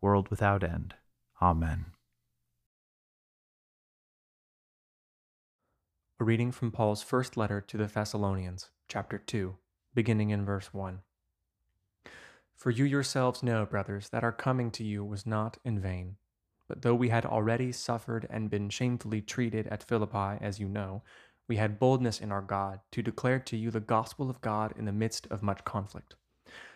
world without end. Amen. A reading from Paul's first letter to the Thessalonians, chapter 2, beginning in verse 1. For you yourselves know, brothers, that our coming to you was not in vain. But though we had already suffered and been shamefully treated at Philippi, as you know, we had boldness in our God to declare to you the gospel of God in the midst of much conflict.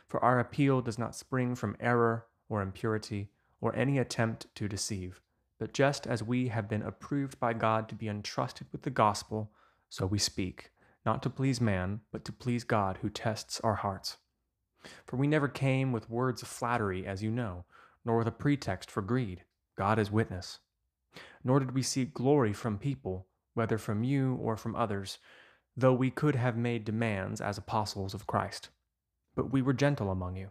For our appeal does not spring from error or impurity or any attempt to deceive, but just as we have been approved by God to be entrusted with the gospel, so we speak, not to please man, but to please God who tests our hearts. For we never came with words of flattery, as you know, nor with a pretext for greed. God is witness. Nor did we seek glory from people, whether from you or from others, though we could have made demands as apostles of Christ. But we were gentle among you,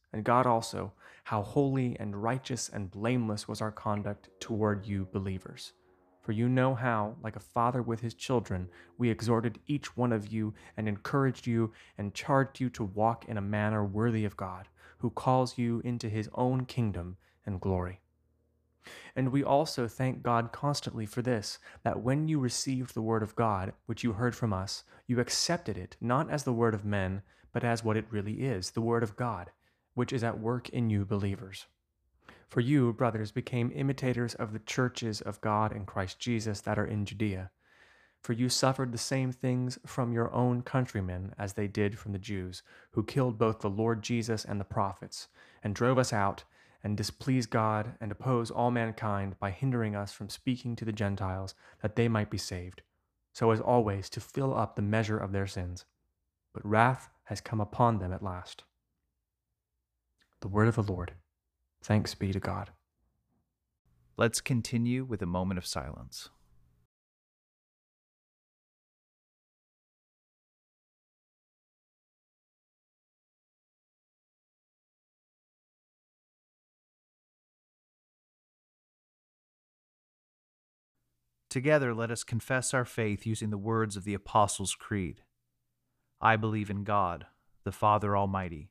and God also, how holy and righteous and blameless was our conduct toward you believers. For you know how, like a father with his children, we exhorted each one of you and encouraged you and charged you to walk in a manner worthy of God, who calls you into his own kingdom and glory. And we also thank God constantly for this, that when you received the word of God, which you heard from us, you accepted it not as the word of men, but as what it really is, the word of God which is at work in you believers. For you, brothers, became imitators of the churches of God in Christ Jesus that are in Judea. For you suffered the same things from your own countrymen as they did from the Jews, who killed both the Lord Jesus and the prophets, and drove us out, and displease God, and oppose all mankind by hindering us from speaking to the Gentiles, that they might be saved, so as always to fill up the measure of their sins. But wrath has come upon them at last. The word of the Lord. Thanks be to God. Let's continue with a moment of silence. Together, let us confess our faith using the words of the Apostles' Creed. I believe in God, the Father Almighty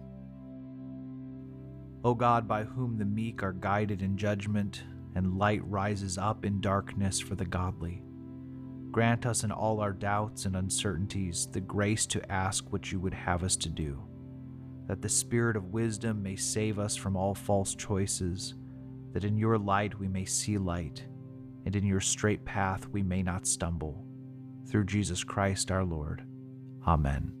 O God, by whom the meek are guided in judgment, and light rises up in darkness for the godly, grant us in all our doubts and uncertainties the grace to ask what you would have us to do, that the Spirit of wisdom may save us from all false choices, that in your light we may see light, and in your straight path we may not stumble. Through Jesus Christ our Lord. Amen.